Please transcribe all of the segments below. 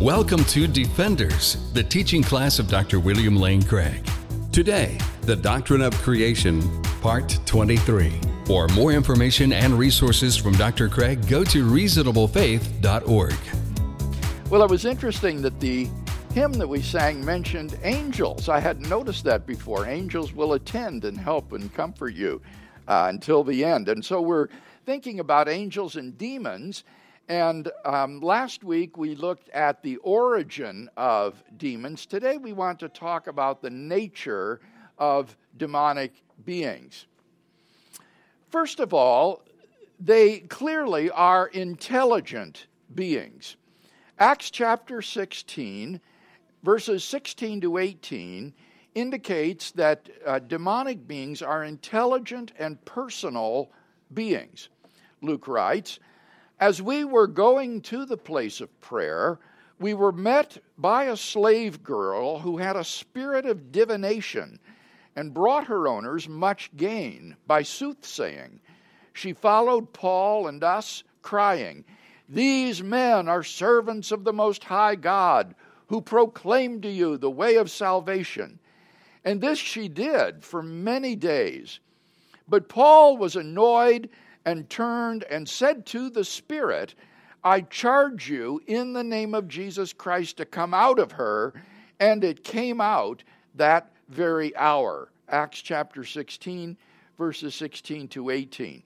Welcome to Defenders, the teaching class of Dr. William Lane Craig. Today, the Doctrine of Creation, Part 23. For more information and resources from Dr. Craig, go to reasonablefaith.org. Well, it was interesting that the hymn that we sang mentioned angels. I hadn't noticed that before. Angels will attend and help and comfort you uh, until the end. And so we're thinking about angels and demons. And um, last week we looked at the origin of demons. Today we want to talk about the nature of demonic beings. First of all, they clearly are intelligent beings. Acts chapter 16, verses 16 to 18, indicates that uh, demonic beings are intelligent and personal beings. Luke writes, as we were going to the place of prayer, we were met by a slave girl who had a spirit of divination and brought her owners much gain by soothsaying. She followed Paul and us, crying, These men are servants of the Most High God, who proclaim to you the way of salvation. And this she did for many days. But Paul was annoyed and turned and said to the Spirit, I charge you in the name of Jesus Christ to come out of her. And it came out that very hour. Acts chapter 16, verses 16 to 18.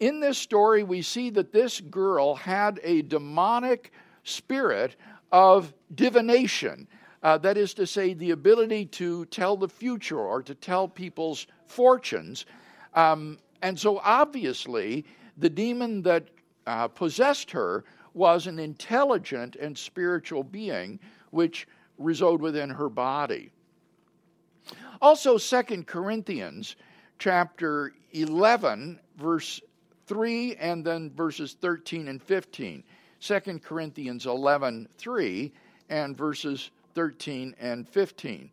In this story, we see that this girl had a demonic spirit of divination. Uh, that is to say, the ability to tell the future or to tell people's fortunes. Um, and so, obviously, the demon that uh, possessed her was an intelligent and spiritual being which resided within her body. Also, Second Corinthians chapter 11, verse 3, and then verses 13 and 15. 2 Corinthians 11, 3, and verses 13 and 15.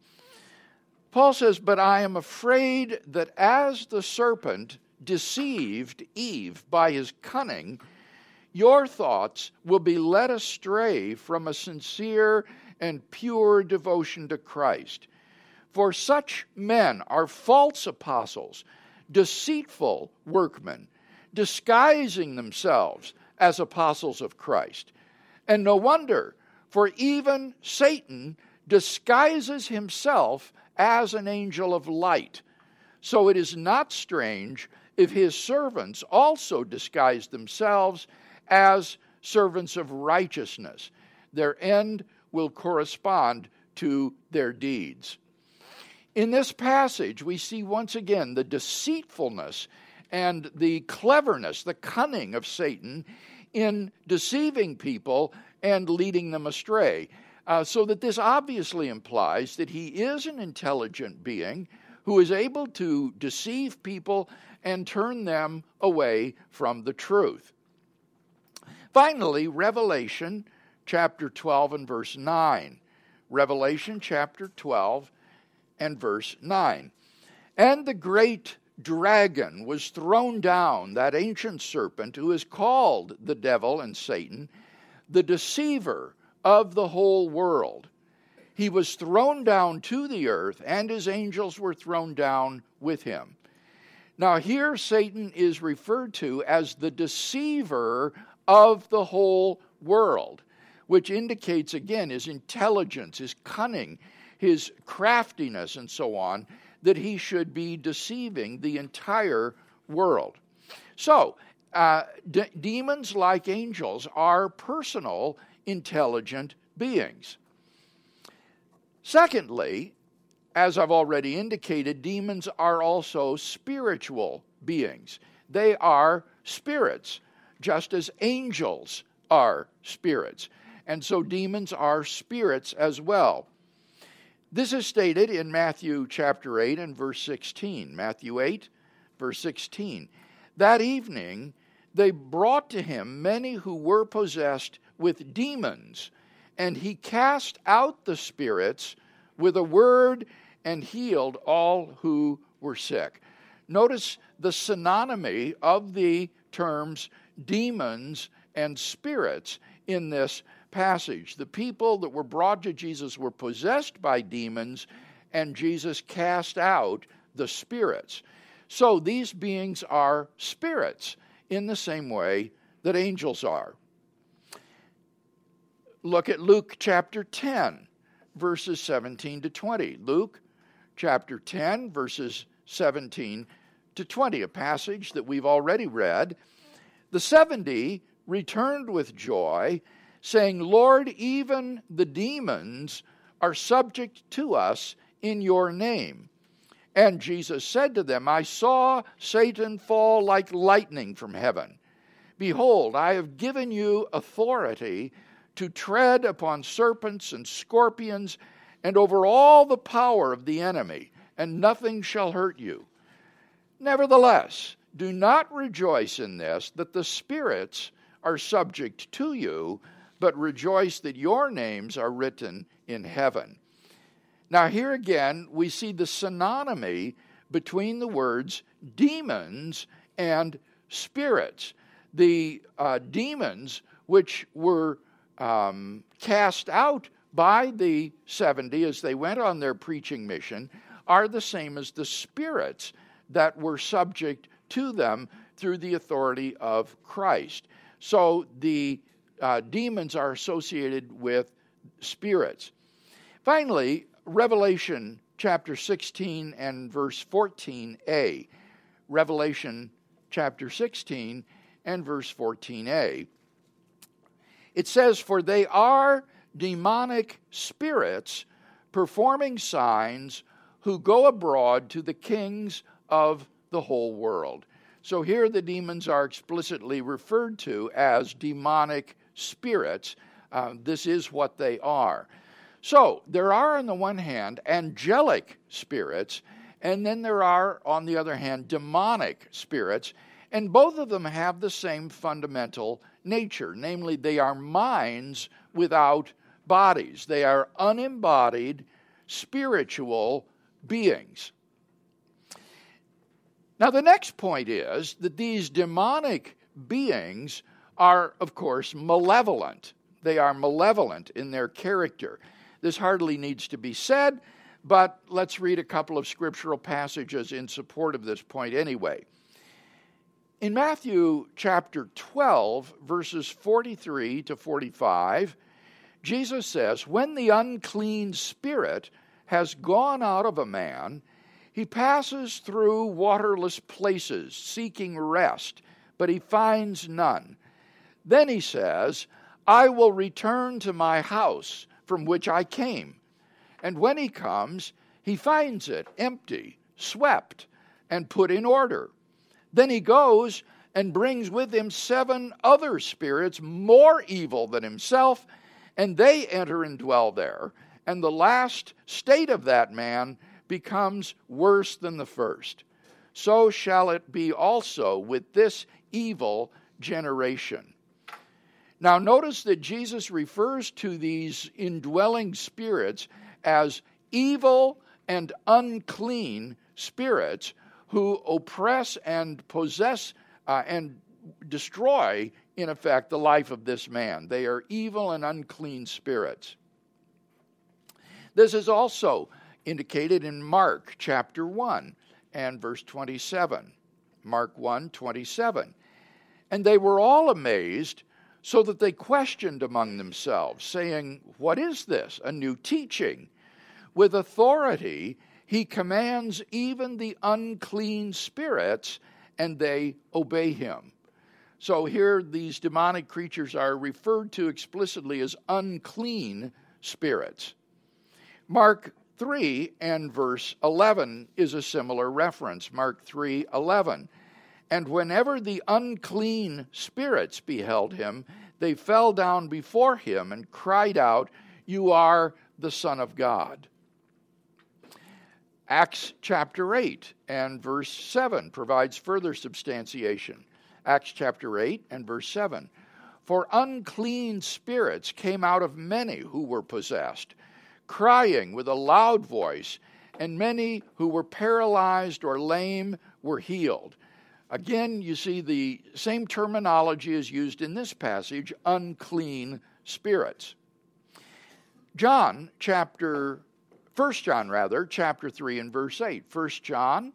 Paul says, But I am afraid that as the serpent deceived Eve by his cunning, your thoughts will be led astray from a sincere and pure devotion to Christ. For such men are false apostles, deceitful workmen, disguising themselves as apostles of Christ. And no wonder, for even Satan disguises himself as an angel of light. So it is not strange if his servants also disguise themselves as servants of righteousness. Their end will correspond to their deeds. In this passage, we see once again the deceitfulness and the cleverness, the cunning of Satan in deceiving people and leading them astray. Uh, so that this obviously implies that he is an intelligent being who is able to deceive people and turn them away from the truth. Finally, Revelation chapter 12 and verse 9. Revelation chapter 12 and verse 9. And the great dragon was thrown down, that ancient serpent who is called the devil and Satan, the deceiver of the whole world. He was thrown down to the earth, and his angels were thrown down with him. Now, here Satan is referred to as the deceiver of the whole world, which indicates again his intelligence, his cunning, his craftiness, and so on, that he should be deceiving the entire world. So, uh, de- demons, like angels, are personal, intelligent beings. Secondly, as I've already indicated, demons are also spiritual beings. They are spirits, just as angels are spirits. And so demons are spirits as well. This is stated in Matthew chapter 8 and verse 16. Matthew 8, verse 16. That evening they brought to him many who were possessed with demons, and he cast out the spirits with a word and healed all who were sick. Notice the synonymy of the terms demons and spirits in this passage. The people that were brought to Jesus were possessed by demons, and Jesus cast out the spirits. So these beings are spirits in the same way that angels are. Look at Luke chapter 10, verses 17 to 20. Luke chapter 10, verses 17 to 20, a passage that we've already read. The 70 returned with joy, saying, Lord, even the demons are subject to us in your name. And Jesus said to them, I saw Satan fall like lightning from heaven. Behold, I have given you authority to tread upon serpents and scorpions and over all the power of the enemy, and nothing shall hurt you. Nevertheless, do not rejoice in this, that the spirits are subject to you, but rejoice that your names are written in heaven. Now, here again, we see the synonymy between the words demons and spirits. The uh, demons, which were um, cast out by the 70 as they went on their preaching mission, are the same as the spirits that were subject to them through the authority of Christ. So the uh, demons are associated with spirits. Finally, Revelation chapter 16 and verse 14a. Revelation chapter 16 and verse 14a. It says, For they are demonic spirits performing signs who go abroad to the kings of the whole world. So here the demons are explicitly referred to as demonic spirits. Uh, this is what they are. So there are, on the one hand, angelic spirits, and then there are, on the other hand, demonic spirits, and both of them have the same fundamental nature namely, they are minds without bodies, they are unembodied spiritual beings. Now, the next point is that these demonic beings are, of course, malevolent. They are malevolent in their character. This hardly needs to be said, but let's read a couple of scriptural passages in support of this point anyway. In Matthew chapter 12, verses 43 to 45, Jesus says, When the unclean spirit has gone out of a man, he passes through waterless places, seeking rest, but he finds none. Then he says, I will return to my house from which I came. And when he comes, he finds it empty, swept, and put in order. Then he goes and brings with him seven other spirits more evil than himself, and they enter and dwell there. And the last state of that man becomes worse than the first. So shall it be also with this evil generation. Now, notice that Jesus refers to these indwelling spirits as evil and unclean spirits who oppress and possess uh, and destroy, in effect, the life of this man. They are evil and unclean spirits. This is also indicated in Mark chapter 1 and verse 27. Mark 1 27. And they were all amazed so that they questioned among themselves, saying, What is this? A new teaching. With authority, he commands even the unclean spirits, and they obey him. So here, these demonic creatures are referred to explicitly as unclean spirits. Mark 3 and verse 11 is a similar reference. Mark 3 11. And whenever the unclean spirits beheld him, they fell down before him and cried out, You are the Son of God. Acts chapter 8 and verse 7 provides further substantiation. Acts chapter 8 and verse 7. For unclean spirits came out of many who were possessed, crying with a loud voice, and many who were paralyzed or lame were healed Again, you see the same terminology is used in this passage unclean spirits. John chapter 1 John rather chapter 3 and verse 8. 1 John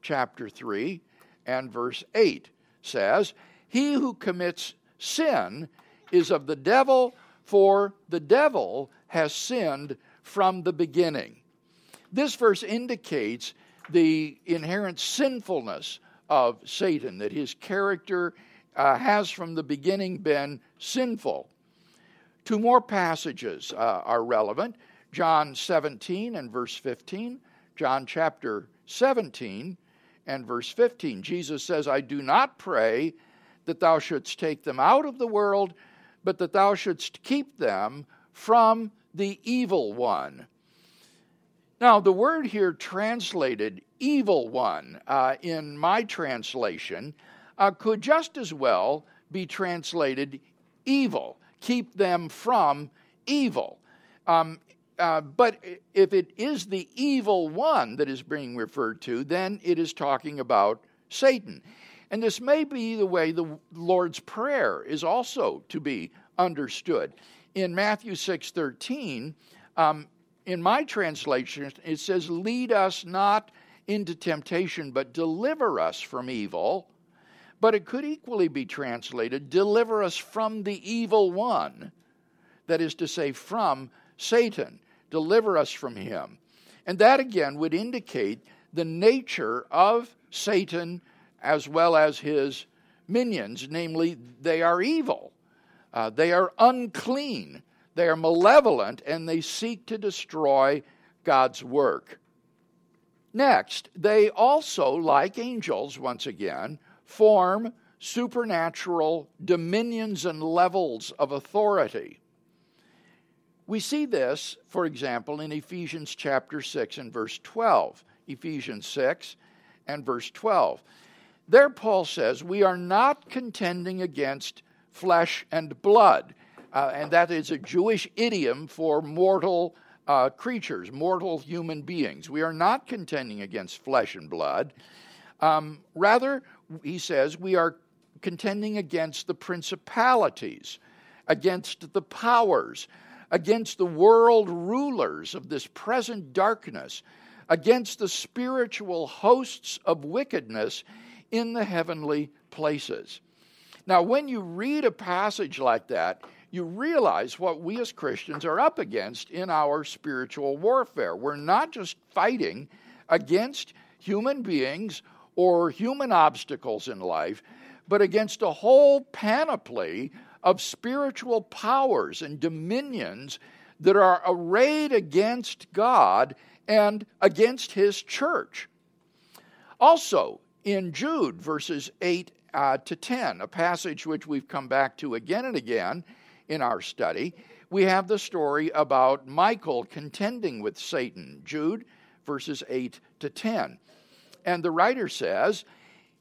chapter 3 and verse 8 says, "He who commits sin is of the devil, for the devil has sinned from the beginning." This verse indicates the inherent sinfulness of Satan, that his character uh, has from the beginning been sinful. Two more passages uh, are relevant John 17 and verse 15, John chapter 17 and verse 15. Jesus says, I do not pray that thou shouldst take them out of the world, but that thou shouldst keep them from the evil one. Now, the word here translated evil one uh, in my translation uh, could just as well be translated evil. Keep them from evil. Um, uh, but if it is the evil one that is being referred to, then it is talking about Satan. And this may be the way the Lord's Prayer is also to be understood. In Matthew 6:13, um, in my translation, it says, "Lead us not into temptation, but deliver us from evil." But it could equally be translated, "Deliver us from the evil one." That is to say, from Satan deliver us from him. And that again would indicate the nature of Satan as well as his minions, namely, they are evil, uh, they are unclean, they are malevolent, and they seek to destroy God's work. Next, they also, like angels, once again, form supernatural dominions and levels of authority. We see this, for example, in Ephesians chapter 6 and verse 12. Ephesians 6 and verse 12. There, Paul says, We are not contending against flesh and blood. Uh, and that is a Jewish idiom for mortal uh, creatures, mortal human beings. We are not contending against flesh and blood. Um, rather, he says, we are contending against the principalities, against the powers, against the world rulers of this present darkness, against the spiritual hosts of wickedness in the heavenly places. Now, when you read a passage like that, you realize what we as Christians are up against in our spiritual warfare. We're not just fighting against human beings or human obstacles in life, but against a whole panoply of spiritual powers and dominions that are arrayed against God and against His church. Also, in Jude, verses 8 uh, to 10, a passage which we've come back to again and again in our study, we have the story about Michael contending with Satan. Jude, verses 8 to 10. And the writer says,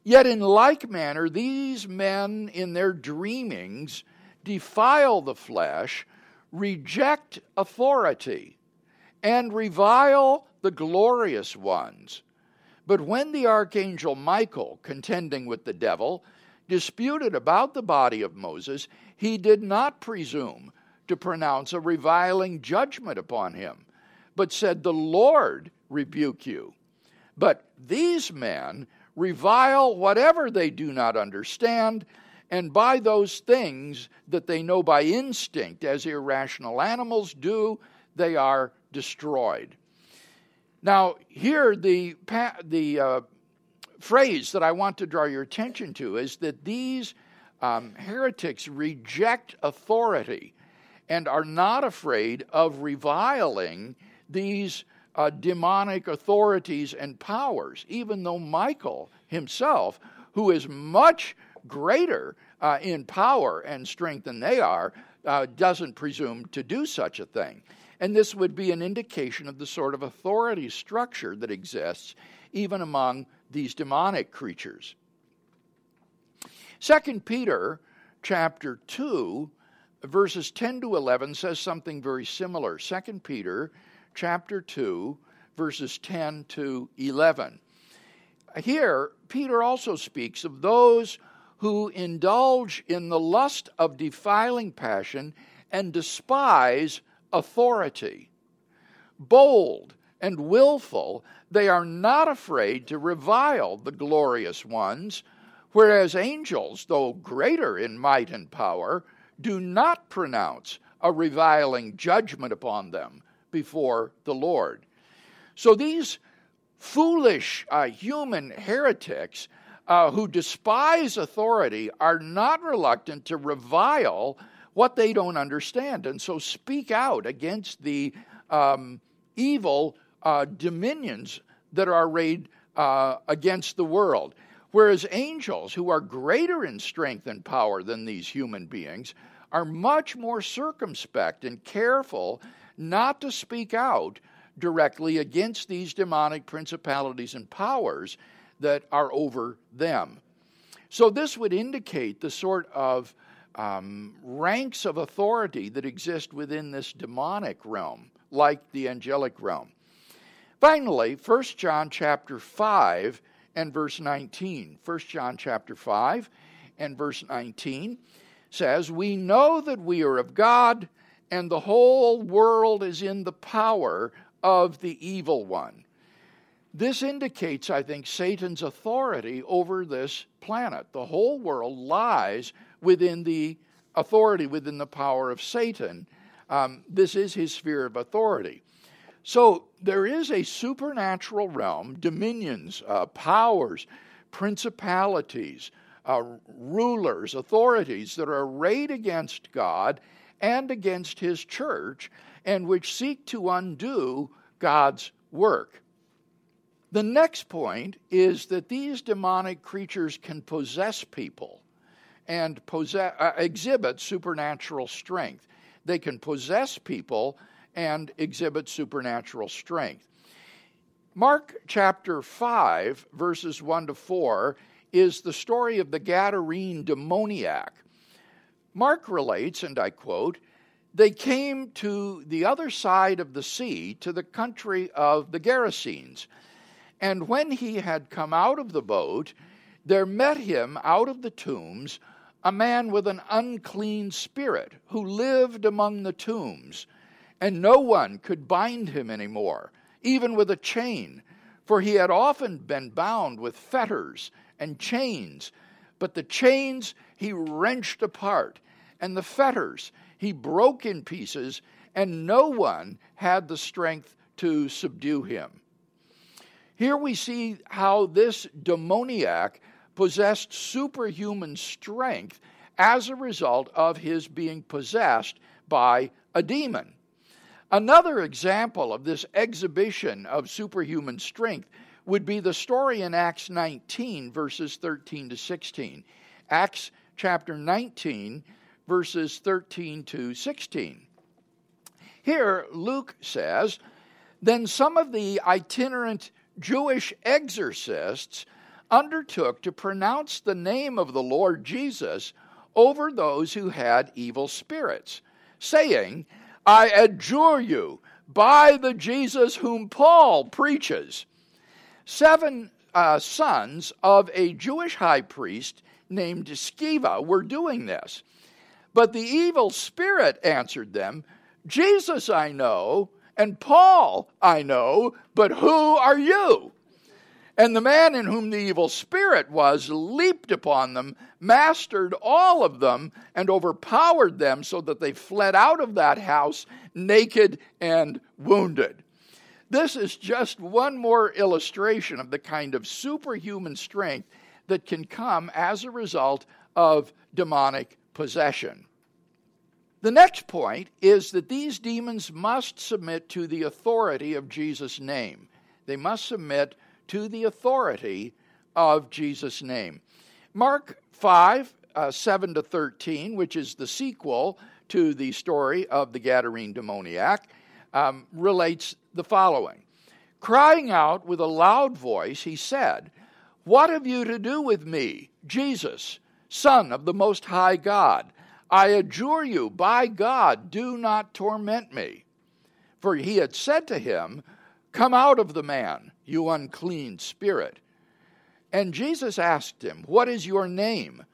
Yet in like manner, these men in their dreamings defile the flesh, reject authority, and revile the glorious ones. But when the archangel Michael, contending with the devil, disputed about the body of Moses, he did not presume to pronounce a reviling judgment upon him, but said, The Lord rebuke you. But these men revile whatever they do not understand, and by those things that they know by instinct, as irrational animals do, they are destroyed. Now, here the, the uh, phrase that I want to draw your attention to is that these um, heretics reject authority and are not afraid of reviling these uh, demonic authorities and powers, even though Michael himself, who is much greater uh, in power and strength than they are, uh, doesn't presume to do such a thing. And this would be an indication of the sort of authority structure that exists even among these demonic creatures. Second Peter chapter 2 verses 10 to 11 says something very similar. Second Peter chapter 2 verses 10 to 11. Here Peter also speaks of those who indulge in the lust of defiling passion and despise authority. Bold and willful, they are not afraid to revile the glorious ones, whereas angels, though greater in might and power, do not pronounce a reviling judgment upon them before the Lord. So these foolish uh, human heretics uh, who despise authority are not reluctant to revile what they don't understand and so speak out against the um, evil uh, dominions that are arrayed uh, against the world. Whereas angels, who are greater in strength and power than these human beings, are much more circumspect and careful not to speak out directly against these demonic principalities and powers that are over them. So, this would indicate the sort of um, ranks of authority that exist within this demonic realm, like the angelic realm. Finally, 1 John chapter 5 and verse 19. 1 John chapter 5 and verse 19 says, We know that we are of God, and the whole world is in the power of the evil one. This indicates, I think, Satan's authority over this planet. The whole world lies within the authority, within the power of Satan. Um, this is his sphere of authority. So there is a supernatural realm, dominions, uh, powers, principalities, uh, rulers, authorities that are arrayed against God and against his church and which seek to undo God's work. The next point is that these demonic creatures can possess people and possess, uh, exhibit supernatural strength. They can possess people and exhibit supernatural strength. Mark chapter 5, verses 1 to 4, is the story of the Gadarene demoniac. Mark relates, and I quote, they came to the other side of the sea, to the country of the Gerasenes. And when he had come out of the boat, there met him out of the tombs a man with an unclean spirit who lived among the tombs, and no one could bind him any more, even with a chain, for he had often been bound with fetters and chains. But the chains he wrenched apart, and the fetters he broke in pieces, and no one had the strength to subdue him. Here we see how this demoniac possessed superhuman strength as a result of his being possessed by a demon. Another example of this exhibition of superhuman strength would be the story in Acts 19, verses 13 to 16. Acts chapter 19, verses 13 to 16. Here, Luke says, Then some of the itinerant Jewish exorcists undertook to pronounce the name of the Lord Jesus over those who had evil spirits, saying, I adjure you by the Jesus whom Paul preaches. Seven uh, sons of a Jewish high priest named Sceva were doing this. But the evil spirit answered them, Jesus I know, and Paul I know, but who are you? And the man in whom the evil spirit was leaped upon them, mastered all of them, and overpowered them so that they fled out of that house naked and wounded. This is just one more illustration of the kind of superhuman strength that can come as a result of demonic possession. The next point is that these demons must submit to the authority of Jesus' name. They must submit to the authority of Jesus' name. Mark 5, uh, 7 to 13, which is the sequel to the story of the Gadarene demoniac, um, relates the following Crying out with a loud voice, he said, What have you to do with me, Jesus, Son of the Most High God? I adjure you, by God, do not torment me. For he had said to him, Come out of the man, you unclean spirit. And Jesus asked him, What is your name?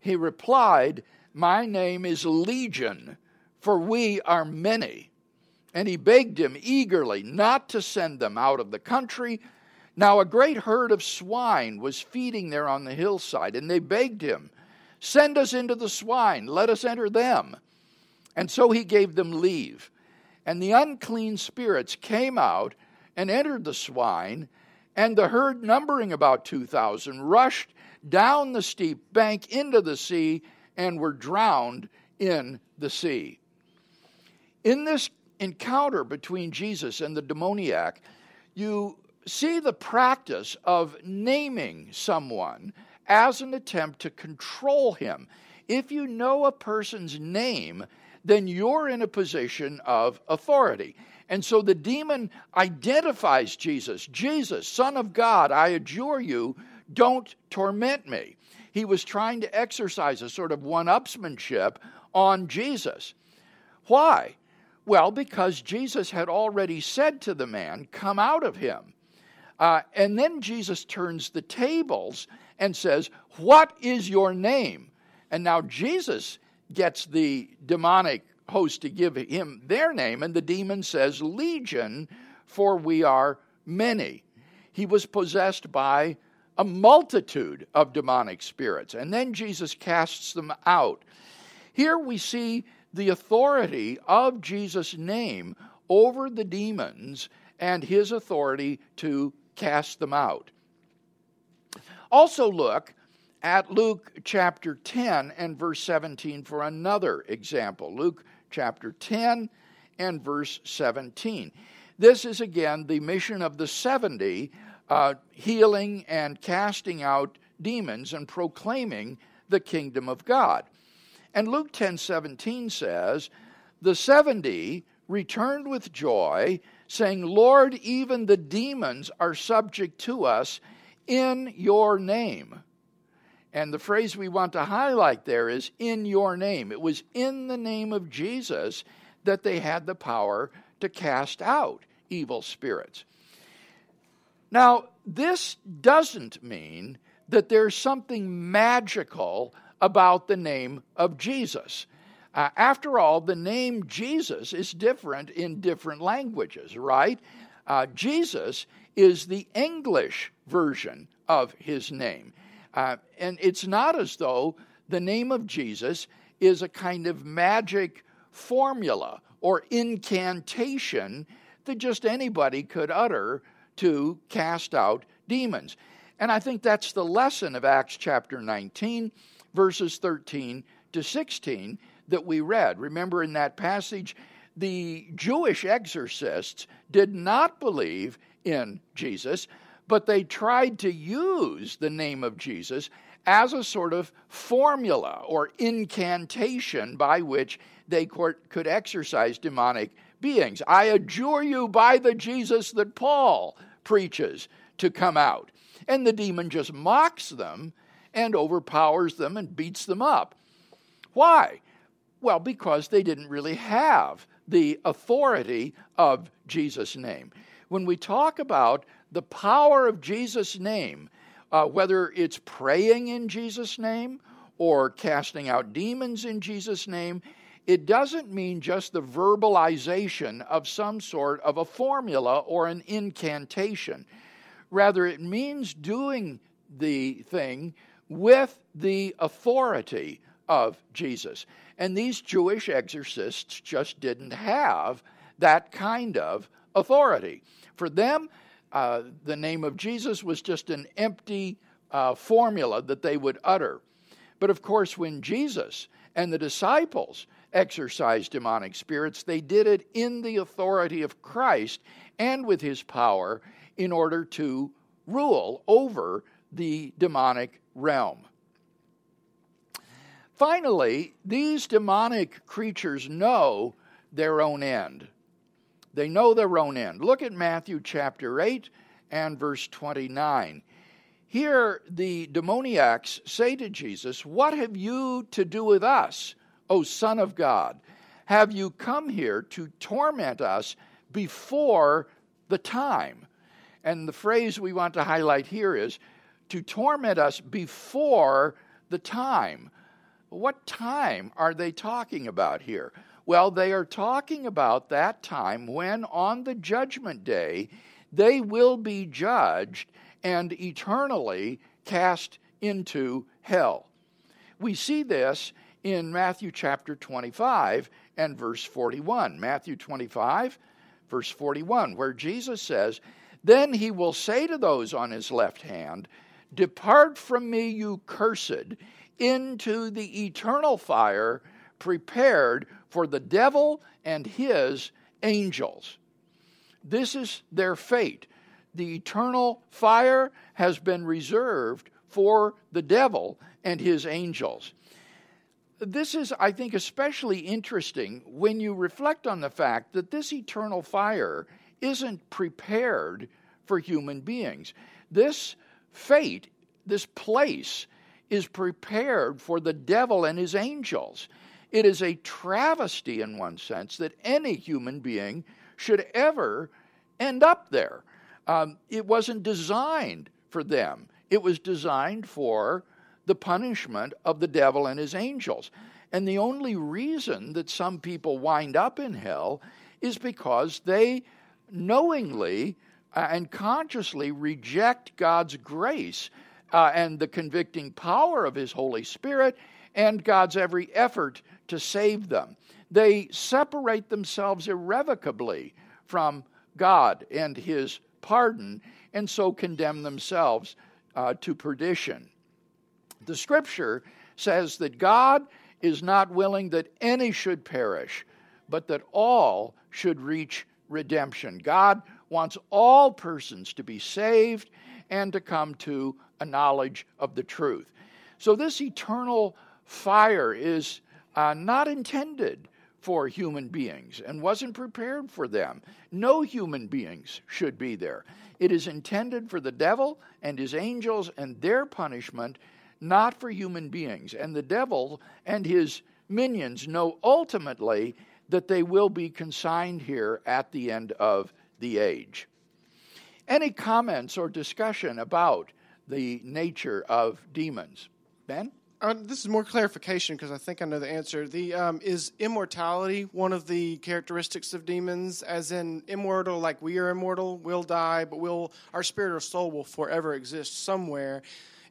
He replied, My name is Legion, for we are many. And he begged him eagerly not to send them out of the country. Now a great herd of swine was feeding there on the hillside, and they begged him, Send us into the swine, let us enter them. And so he gave them leave. And the unclean spirits came out and entered the swine, and the herd, numbering about 2,000, rushed down the steep bank into the sea and were drowned in the sea. In this encounter between Jesus and the demoniac, you see the practice of naming someone as an attempt to control him. If you know a person's name, then you're in a position of authority. And so the demon identifies Jesus Jesus, Son of God, I adjure you, don't torment me. He was trying to exercise a sort of one upsmanship on Jesus. Why? Well, because Jesus had already said to the man, Come out of him. Uh, and then Jesus turns the tables and says, What is your name? And now Jesus gets the demonic host to give him their name, and the demon says, Legion, for we are many. He was possessed by a multitude of demonic spirits, and then Jesus casts them out. Here we see the authority of Jesus' name over the demons and his authority to cast them out. Also, look at Luke chapter 10 and verse 17 for another example. Luke chapter 10 and verse 17. This is again the mission of the 70, uh, healing and casting out demons and proclaiming the kingdom of God. And Luke 10 17 says, The 70 returned with joy, saying, Lord, even the demons are subject to us in your name. And the phrase we want to highlight there is in your name. It was in the name of Jesus that they had the power to cast out evil spirits. Now, this doesn't mean that there's something magical about the name of Jesus. Uh, after all, the name Jesus is different in different languages, right? Uh, Jesus is the English version of his name. Uh, and it's not as though the name of Jesus is a kind of magic formula or incantation that just anybody could utter to cast out demons. And I think that's the lesson of Acts chapter 19 verses 13 to 16 that we read. Remember in that passage, the Jewish exorcists did not believe in Jesus, but they tried to use the name of Jesus as a sort of formula or incantation by which they could exorcise demonic beings. I adjure you by the Jesus that Paul preaches to come out. And the demon just mocks them and overpowers them and beats them up. Why? Well, because they didn't really have the authority of Jesus' name. When we talk about the power of Jesus' name, uh, whether it's praying in Jesus' name or casting out demons in Jesus' name, it doesn't mean just the verbalization of some sort of a formula or an incantation. Rather, it means doing the thing with the authority of Jesus. And these Jewish exorcists just didn't have that kind of authority. For them, uh, the name of Jesus was just an empty uh, formula that they would utter. But of course, when Jesus and the disciples exorcised demonic spirits, they did it in the authority of Christ and with his power in order to rule over the demonic realm. Finally, these demonic creatures know their own end. They know their own end. Look at Matthew chapter 8 and verse 29. Here, the demoniacs say to Jesus, What have you to do with us, O Son of God? Have you come here to torment us before the time? And the phrase we want to highlight here is to torment us before the time. What time are they talking about here? Well, they are talking about that time when on the judgment day they will be judged and eternally cast into hell. We see this in Matthew chapter 25 and verse 41. Matthew 25, verse 41, where Jesus says, Then he will say to those on his left hand, Depart from me, you cursed, into the eternal fire prepared for the devil and his angels. This is their fate. The eternal fire has been reserved for the devil and his angels. This is, I think, especially interesting when you reflect on the fact that this eternal fire isn't prepared for human beings. This fate, this place, is prepared for the devil and his angels. It is a travesty, in one sense, that any human being should ever end up there. Um, it wasn't designed for them, it was designed for the punishment of the devil and his angels. And the only reason that some people wind up in hell is because they knowingly and consciously reject God's grace uh, and the convicting power of His Holy Spirit and God's every effort to save them. They separate themselves irrevocably from God and His pardon and so condemn themselves uh, to perdition. The scripture says that God is not willing that any should perish, but that all should reach redemption. God wants all persons to be saved and to come to a knowledge of the truth. So, this eternal fire is uh, not intended for human beings and wasn't prepared for them. No human beings should be there. It is intended for the devil and his angels and their punishment, not for human beings. And the devil and his minions know ultimately that they will be consigned here at the end of the age. Any comments or discussion about the nature of demons? Ben? Uh, this is more clarification because I think I know the answer. The um, is immortality one of the characteristics of demons, as in immortal, like we are immortal, we'll die, but will our spirit or soul will forever exist somewhere.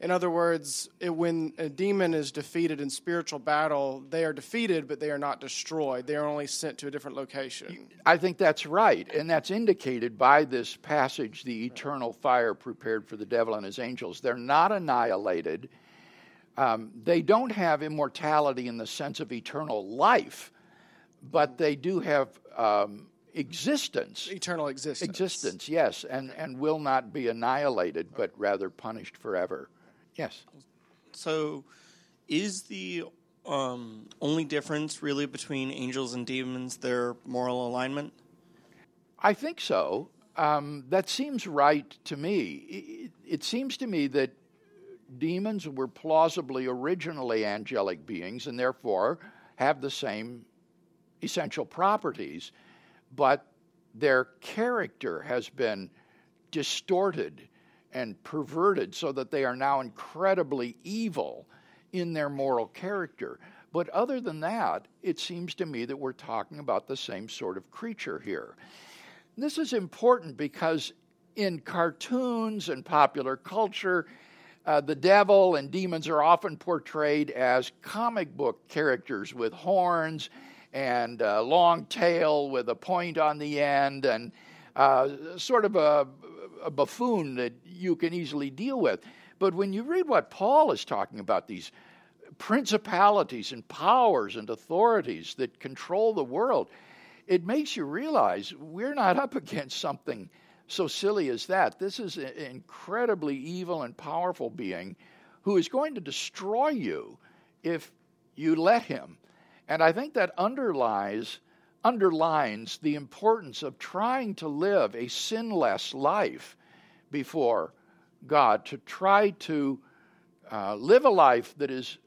In other words, it, when a demon is defeated in spiritual battle, they are defeated, but they are not destroyed. They are only sent to a different location. I think that's right, and that's indicated by this passage the eternal fire prepared for the devil and his angels. They're not annihilated um, they don't have immortality in the sense of eternal life, but they do have um, existence. Eternal existence. Existence, yes, and, and will not be annihilated, but rather punished forever. Yes. So, is the um, only difference really between angels and demons their moral alignment? I think so. Um, that seems right to me. It, it, seems to me that demons were plausibly originally angelic beings and therefore have the same essential properties, but their character has been distorted and perverted so that they are now incredibly evil in their moral character. But other than that, it seems to me that we're talking about the same sort of creature here. This is important because in cartoons and popular culture, uh, the devil and demons are often portrayed as comic book characters with horns and a long tail with a point on the end and uh, sort of a, a buffoon that you can easily deal with. But when you read what Paul is talking about, these principalities and powers and authorities that control the world, it makes you realize we're not up against something so silly as that. This is an incredibly evil and powerful being who is going to destroy you if you let him. And I think that underlies underlines the importance of trying to live a sinless life before God, to try to uh, live a life that is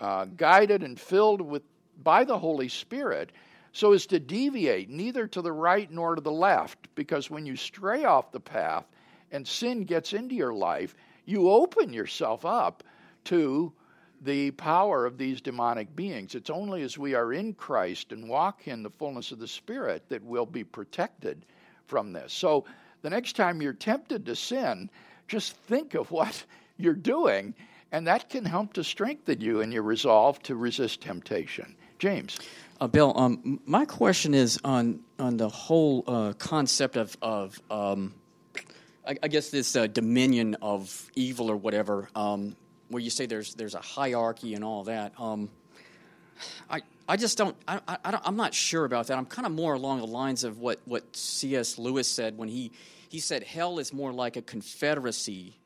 uh, guided and filled with by the Holy Spirit so as to deviate neither to the right nor to the left. Because when you stray off the path and sin gets into your life, you open yourself up to the power of these demonic beings. It's only as we are in Christ and walk in the fullness of the Spirit that we'll be protected from this. So the next time you're tempted to sin, just think of what you're doing, and that can help to strengthen you in your resolve to resist temptation. James. Uh, Bill, um, my question is on on the whole uh, concept of of um, I, I, guess this uh, dominion of evil or whatever, um, where you say there's there's a hierarchy and all that. Um, I I just don't I, I am not sure about that. I'm kind of more along the lines of what what C.S. Lewis said when he he said hell is more like a confederacy.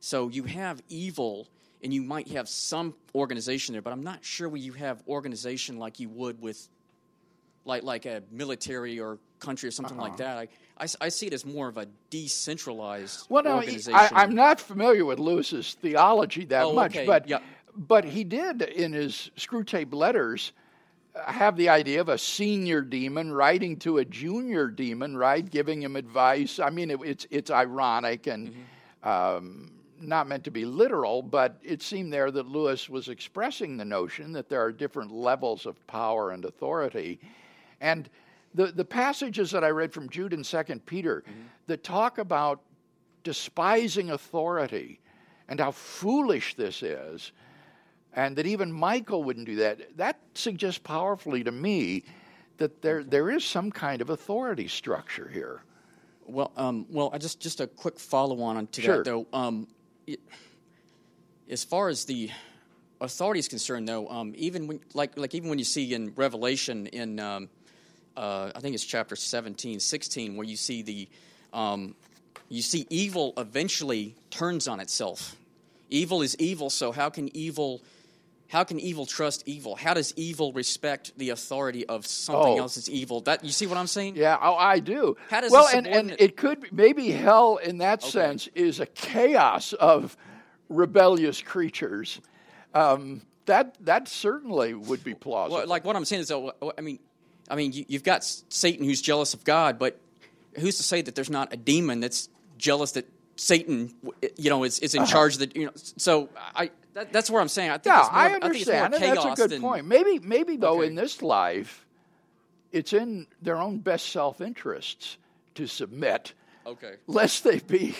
So you have evil and you might have some organization there, but I'm not sure where you have organization like you would with, like like a military or country or something uh-huh. like that. I, I, I, see it as more of a decentralized well, no, organization. I, am not familiar with Lewis's theology that oh, much, okay. but but he did in his Screwtape letters have the idea of a senior demon writing to a junior demon, right, giving him advice. I mean, it, it's it's ironic and. Mm-hmm. Um, not meant to be literal, but it seemed there that Lewis was expressing the notion that there are different levels of power and authority. And the, the passages that I read from Jude and 2 Peter mm-hmm. that talk about despising authority and how foolish this is, and that even Michael wouldn't do that, that suggests powerfully to me that there, there is some kind of authority structure here. Well, um, well, just just a quick follow on to sure. that though. Um, it, as far as the authority is concerned, though, um, even when, like like even when you see in Revelation in um, uh, I think it's chapter 17, 16, where you see the um, you see evil eventually turns on itself. Evil is evil, so how can evil how can evil trust evil? How does evil respect the authority of something oh. else that's evil? That you see what I'm saying? Yeah, oh, I do. How does well, and, and it could be, maybe hell in that okay. sense is a chaos of rebellious creatures. Um, that that certainly would be plausible. Well, like what I'm saying is, I mean, I mean, you, you've got Satan who's jealous of God, but who's to say that there's not a demon that's jealous that Satan, you know, is, is in uh-huh. charge of the, you know, so I, that, that's where I'm saying. I think yeah, more, I understand. I that's a good than, point. Maybe, maybe though, okay. in this life, it's in their own best self interests to submit, okay, lest they be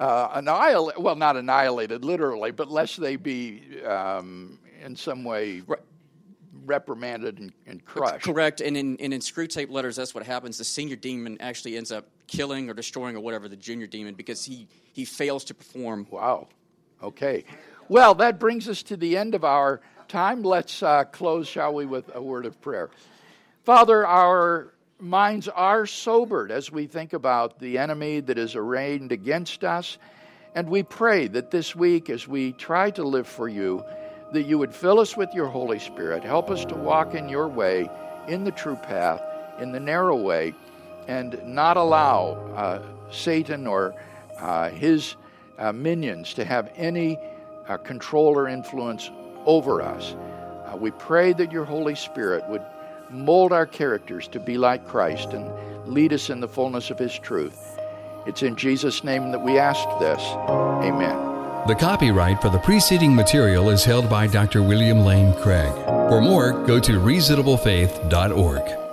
uh, annihilated. Well, not annihilated literally, but lest they be um, in some way. Right reprimanded and, and crushed. Correct. And in, and in Screwtape letters, that's what happens. The senior demon actually ends up killing or destroying or whatever the junior demon because he, he fails to perform. Wow. Okay. Well, that brings us to the end of our time. Let's uh, close, shall we, with a word of prayer. Father, our minds are sobered as we think about the enemy that is arraigned against us. And we pray that this week, as we try to live for you, that you would fill us with your Holy Spirit. Help us to walk in your way, in the true path, in the narrow way, and not allow uh, Satan or uh, his uh, minions to have any uh, control or influence over us. Uh, we pray that your Holy Spirit would mold our characters to be like Christ and lead us in the fullness of His truth. It's in Jesus' name that we ask this. Amen. The copyright for the preceding material is held by Dr. William Lane Craig. For more, go to reasonablefaith.org.